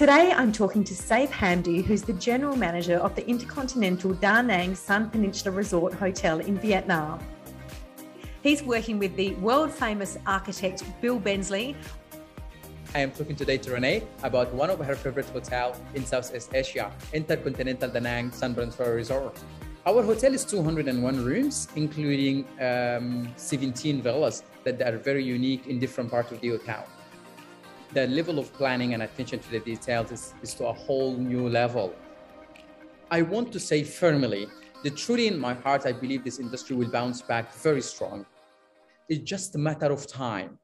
Today, I'm talking to Saif Hamdi, who's the general manager of the Intercontinental Da Nang Sun Peninsula Resort Hotel in Vietnam. He's working with the world famous architect Bill Bensley. I am talking today to Renee about one of her favorite hotels in Southeast Asia, Intercontinental Da Nang Sun Peninsula Resort. Our hotel is 201 rooms, including um, 17 villas that are very unique in different parts of the hotel the level of planning and attention to the details is, is to a whole new level. I want to say firmly that truly in my heart, I believe this industry will bounce back very strong. It's just a matter of time.